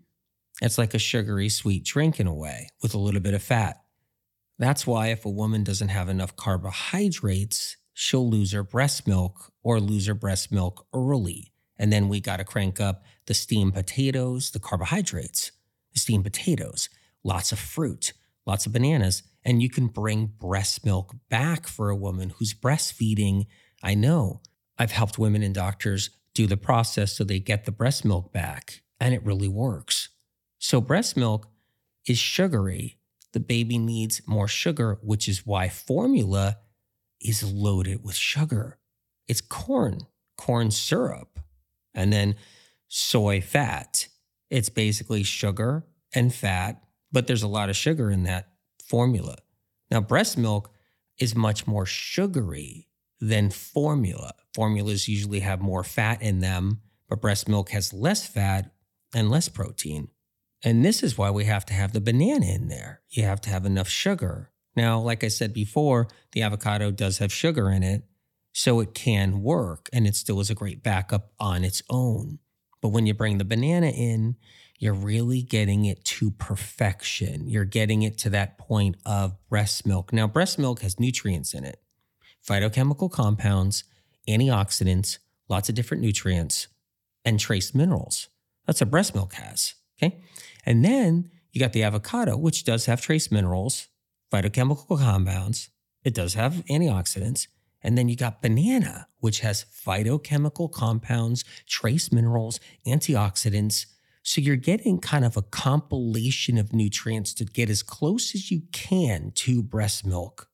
Speaker 1: It's like a sugary sweet drink in a way with a little bit of fat. That's why if a woman doesn't have enough carbohydrates, she'll lose her breast milk or lose her breast milk early. And then we got to crank up the steamed potatoes, the carbohydrates, the steamed potatoes, lots of fruit, lots of bananas, and you can bring breast milk back for a woman who's breastfeeding. I know I've helped women and doctors do the process so they get the breast milk back, and it really works. So, breast milk is sugary. The baby needs more sugar, which is why formula is loaded with sugar. It's corn, corn syrup, and then soy fat. It's basically sugar and fat, but there's a lot of sugar in that formula. Now, breast milk is much more sugary than formula. Formulas usually have more fat in them, but breast milk has less fat and less protein. And this is why we have to have the banana in there. You have to have enough sugar. Now, like I said before, the avocado does have sugar in it, so it can work and it still is a great backup on its own. But when you bring the banana in, you're really getting it to perfection. You're getting it to that point of breast milk. Now, breast milk has nutrients in it phytochemical compounds, antioxidants, lots of different nutrients, and trace minerals. That's what breast milk has. Okay. And then you got the avocado, which does have trace minerals, phytochemical compounds. It does have antioxidants. And then you got banana, which has phytochemical compounds, trace minerals, antioxidants. So you're getting kind of a compilation of nutrients to get as close as you can to breast milk.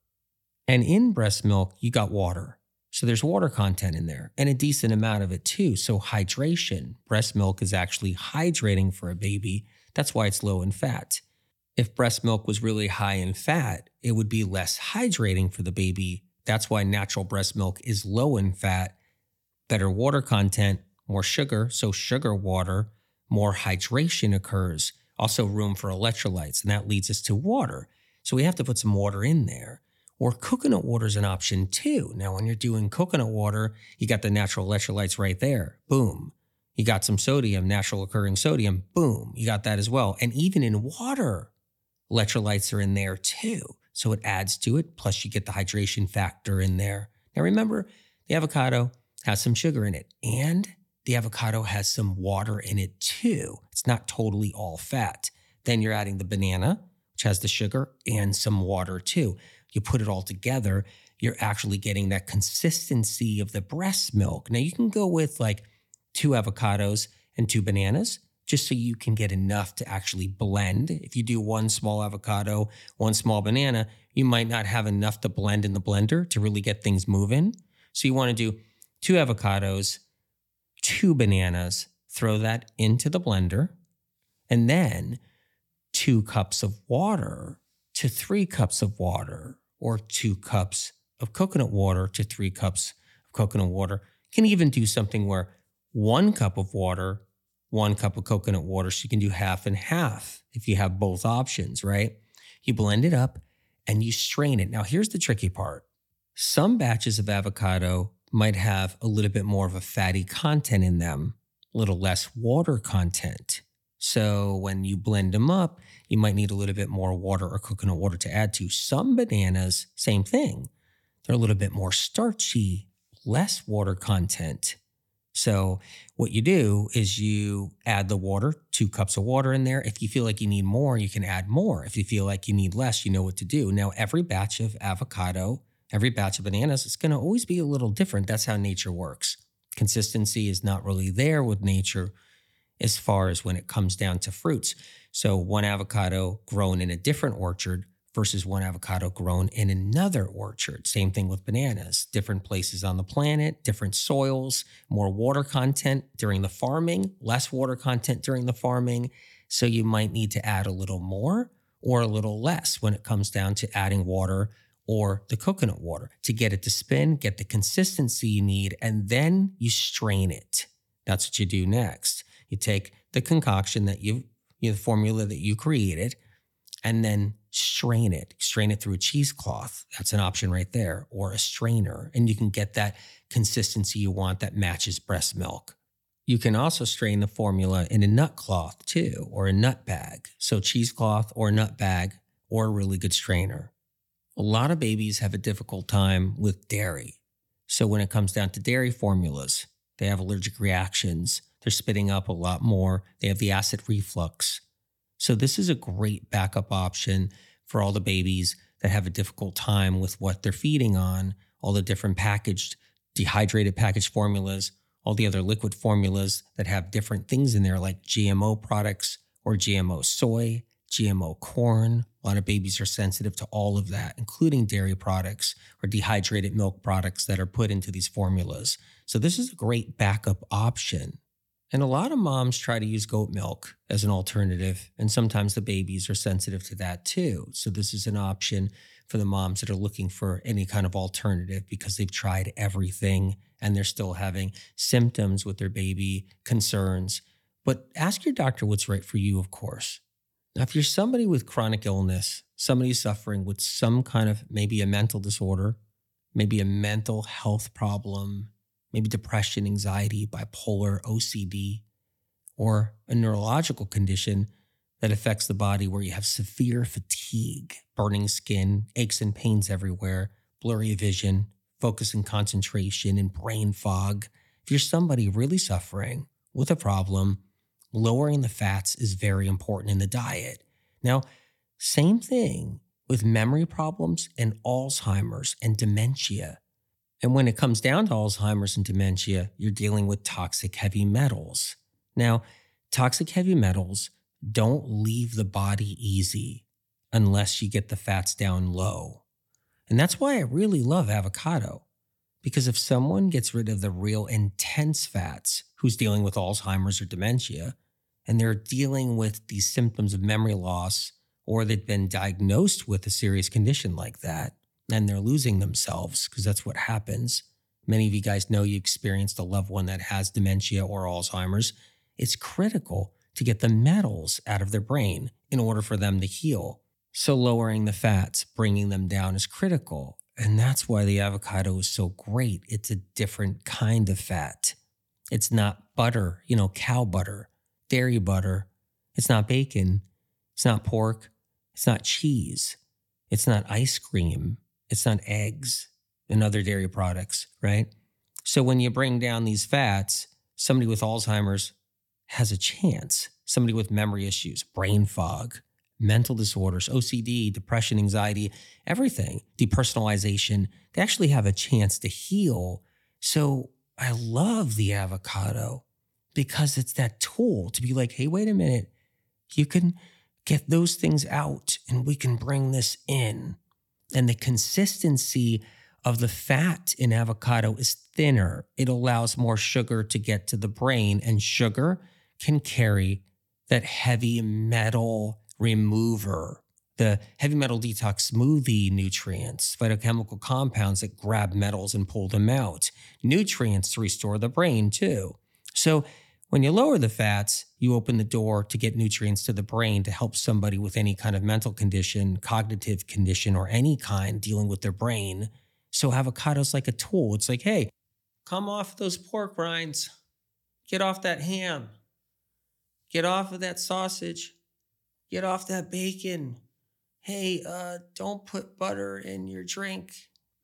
Speaker 1: And in breast milk, you got water. So there's water content in there and a decent amount of it too. So hydration, breast milk is actually hydrating for a baby. That's why it's low in fat. If breast milk was really high in fat, it would be less hydrating for the baby. That's why natural breast milk is low in fat, better water content, more sugar, so sugar water, more hydration occurs, also room for electrolytes, and that leads us to water. So we have to put some water in there. Or coconut water is an option too. Now, when you're doing coconut water, you got the natural electrolytes right there. Boom. You got some sodium, natural occurring sodium. Boom. You got that as well. And even in water, electrolytes are in there too. So it adds to it. Plus, you get the hydration factor in there. Now, remember, the avocado has some sugar in it, and the avocado has some water in it too. It's not totally all fat. Then you're adding the banana, which has the sugar and some water too. You put it all together, you're actually getting that consistency of the breast milk. Now, you can go with like two avocados and two bananas just so you can get enough to actually blend. If you do one small avocado, one small banana, you might not have enough to blend in the blender to really get things moving. So you want to do two avocados, two bananas, throw that into the blender, and then two cups of water to three cups of water, or two cups of coconut water to three cups of coconut water. You can even do something where one cup of water, one cup of coconut water. So you can do half and half if you have both options, right? You blend it up and you strain it. Now, here's the tricky part some batches of avocado might have a little bit more of a fatty content in them, a little less water content. So when you blend them up, you might need a little bit more water or coconut water to add to. Some bananas, same thing. They're a little bit more starchy, less water content. So what you do is you add the water, two cups of water in there. If you feel like you need more, you can add more. If you feel like you need less, you know what to do. Now, every batch of avocado, every batch of bananas, it's going to always be a little different. That's how nature works. Consistency is not really there with nature as far as when it comes down to fruits. So, one avocado grown in a different orchard versus one avocado grown in another orchard. Same thing with bananas, different places on the planet, different soils, more water content during the farming, less water content during the farming. So you might need to add a little more or a little less when it comes down to adding water or the coconut water to get it to spin, get the consistency you need, and then you strain it. That's what you do next. You take the concoction that you've, you know, the formula that you created, and then strain it. Strain it through a cheesecloth. That's an option right there, or a strainer. And you can get that consistency you want that matches breast milk. You can also strain the formula in a nut cloth too, or a nut bag. So, cheesecloth or nut bag, or a really good strainer. A lot of babies have a difficult time with dairy. So, when it comes down to dairy formulas, they have allergic reactions. They're spitting up a lot more. They have the acid reflux. So, this is a great backup option for all the babies that have a difficult time with what they're feeding on, all the different packaged, dehydrated packaged formulas, all the other liquid formulas that have different things in there, like GMO products or GMO soy, GMO corn. A lot of babies are sensitive to all of that, including dairy products or dehydrated milk products that are put into these formulas. So, this is a great backup option and a lot of moms try to use goat milk as an alternative, and sometimes the babies are sensitive to that too. So, this is an option for the moms that are looking for any kind of alternative because they've tried everything and they're still having symptoms with their baby, concerns. But ask your doctor what's right for you, of course. Now, if you're somebody with chronic illness, somebody suffering with some kind of maybe a mental disorder, maybe a mental health problem, maybe depression, anxiety, bipolar, OCD, or a neurological condition that affects the body where you have severe fatigue, burning skin, aches and pains everywhere, blurry vision, focus and concentration, and brain fog. If you're somebody really suffering with a problem, lowering the fats is very important in the diet. Now, same thing with memory problems and Alzheimer's and dementia. And when it comes down to Alzheimer's and dementia, you're dealing with toxic heavy metals. Now, toxic heavy metals don't leave the body easy unless you get the fats down low. And that's why I really love avocado. Because if someone gets rid of the real intense fats, who's dealing with Alzheimer's or dementia, and they're dealing with these symptoms of memory loss, or they've been diagnosed with a serious condition like that, and they're losing themselves because that's what happens. Many of you guys know you experienced a loved one that has dementia or Alzheimer's. It's critical to get the metals out of their brain in order for them to heal. So, lowering the fats, bringing them down is critical. And that's why the avocado is so great. It's a different kind of fat. It's not butter, you know, cow butter, dairy butter. It's not bacon. It's not pork. It's not cheese. It's not ice cream. It's not eggs and other dairy products, right? So when you bring down these fats, somebody with Alzheimer's has a chance. Somebody with memory issues, brain fog, mental disorders, OCD, depression, anxiety, everything, depersonalization, they actually have a chance to heal. So I love the avocado because it's that tool to be like, hey, wait a minute, you can get those things out and we can bring this in and the consistency of the fat in avocado is thinner. It allows more sugar to get to the brain, and sugar can carry that heavy metal remover, the heavy metal detox smoothie nutrients, phytochemical compounds that grab metals and pull them out, nutrients to restore the brain, too. So, when you lower the fats, you open the door to get nutrients to the brain to help somebody with any kind of mental condition, cognitive condition, or any kind dealing with their brain. So, avocado's like a tool. It's like, hey, come off those pork rinds, get off that ham, get off of that sausage, get off that bacon. Hey, uh, don't put butter in your drink.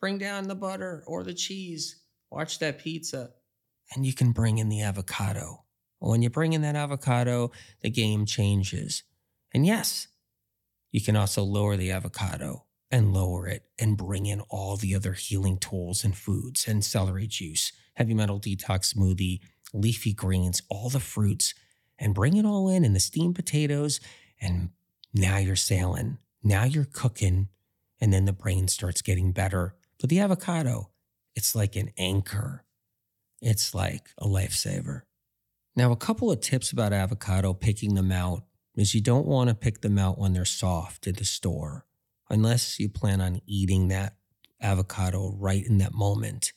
Speaker 1: Bring down the butter or the cheese. Watch that pizza. And you can bring in the avocado when you bring in that avocado, the game changes. And yes, you can also lower the avocado and lower it and bring in all the other healing tools and foods and celery juice, heavy metal detox smoothie, leafy greens, all the fruits, and bring it all in and the steamed potatoes. And now you're sailing. Now you're cooking. And then the brain starts getting better. But the avocado, it's like an anchor, it's like a lifesaver. Now, a couple of tips about avocado picking them out is you don't want to pick them out when they're soft at the store, unless you plan on eating that avocado right in that moment.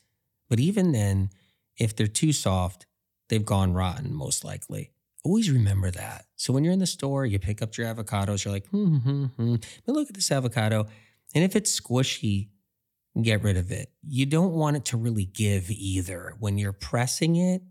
Speaker 1: But even then, if they're too soft, they've gone rotten, most likely. Always remember that. So when you're in the store, you pick up your avocados, you're like, hmm, hmm, hmm. But look at this avocado. And if it's squishy, get rid of it. You don't want it to really give either. When you're pressing it,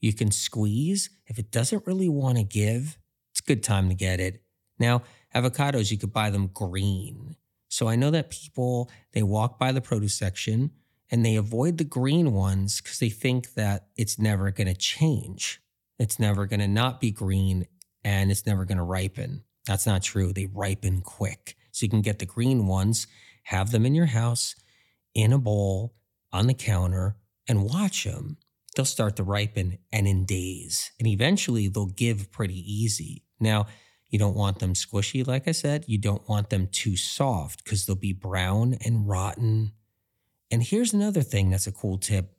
Speaker 1: you can squeeze. If it doesn't really want to give, it's a good time to get it. Now, avocados, you could buy them green. So I know that people, they walk by the produce section and they avoid the green ones because they think that it's never going to change. It's never going to not be green and it's never going to ripen. That's not true. They ripen quick. So you can get the green ones, have them in your house in a bowl on the counter and watch them they'll start to ripen and in days. And eventually they'll give pretty easy. Now, you don't want them squishy, like I said. You don't want them too soft because they'll be brown and rotten. And here's another thing that's a cool tip.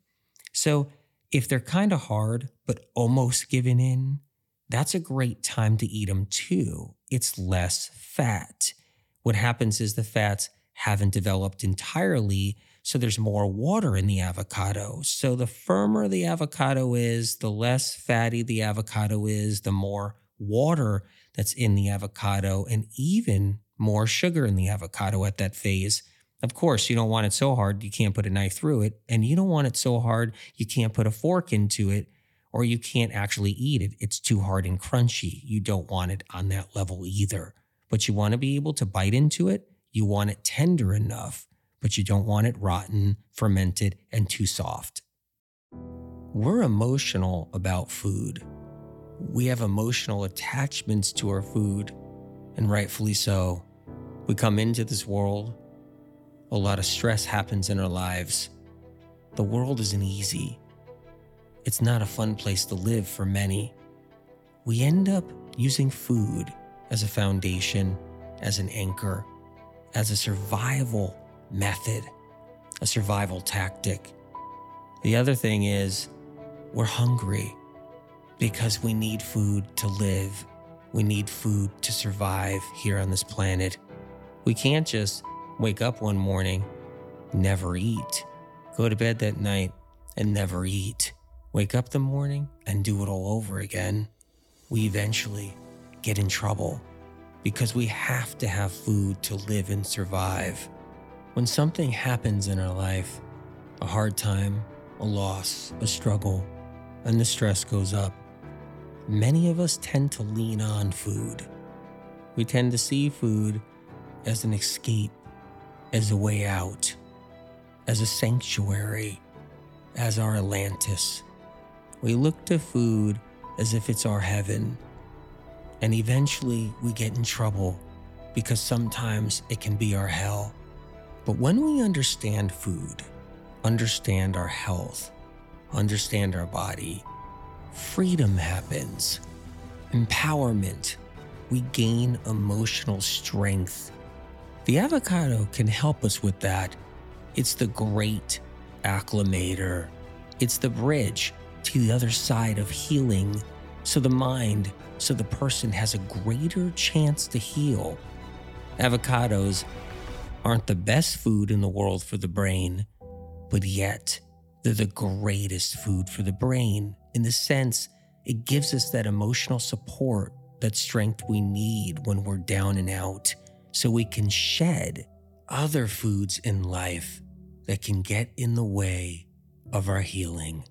Speaker 1: So, if they're kind of hard, but almost given in, that's a great time to eat them too. It's less fat. What happens is the fats haven't developed entirely, so there's more water in the avocado. So the firmer the avocado is, the less fatty the avocado is, the more water that's in the avocado, and even more sugar in the avocado at that phase. Of course, you don't want it so hard you can't put a knife through it, and you don't want it so hard you can't put a fork into it, or you can't actually eat it. It's too hard and crunchy. You don't want it on that level either. But you want to be able to bite into it. You want it tender enough but you don't want it rotten, fermented, and too soft. We're emotional about food. We have emotional attachments to our food, and rightfully so. We come into this world, a lot of stress happens in our lives. The world isn't easy. It's not a fun place to live for many. We end up using food as a foundation, as an anchor, as a survival method, a survival tactic. The other thing is, we're hungry because we need food to live. We need food to survive here on this planet. We can't just wake up one morning, never eat, go to bed that night, and never eat, wake up the morning and do it all over again. We eventually get in trouble because we have to have food to live and survive. When something happens in our life, a hard time, a loss, a struggle, and the stress goes up, many of us tend to lean on food. We tend to see food as an escape, as a way out, as a sanctuary, as our Atlantis. We look to food as if it's our heaven. And eventually we get in trouble because sometimes it can be our hell. But when we understand food, understand our health, understand our body, freedom happens, empowerment, we gain emotional strength. The avocado can help us with that It's the great acclimator. It's the bridge to the other side of healing so the mind, so the person has a greater chance to heal. Avocados aren't the best food in the world for the brain, but yet they're the greatest food for the brain in the sense it gives us that emotional support, that strength we need when we're down and out, so we can shed other foods in life that can get in the way of our healing.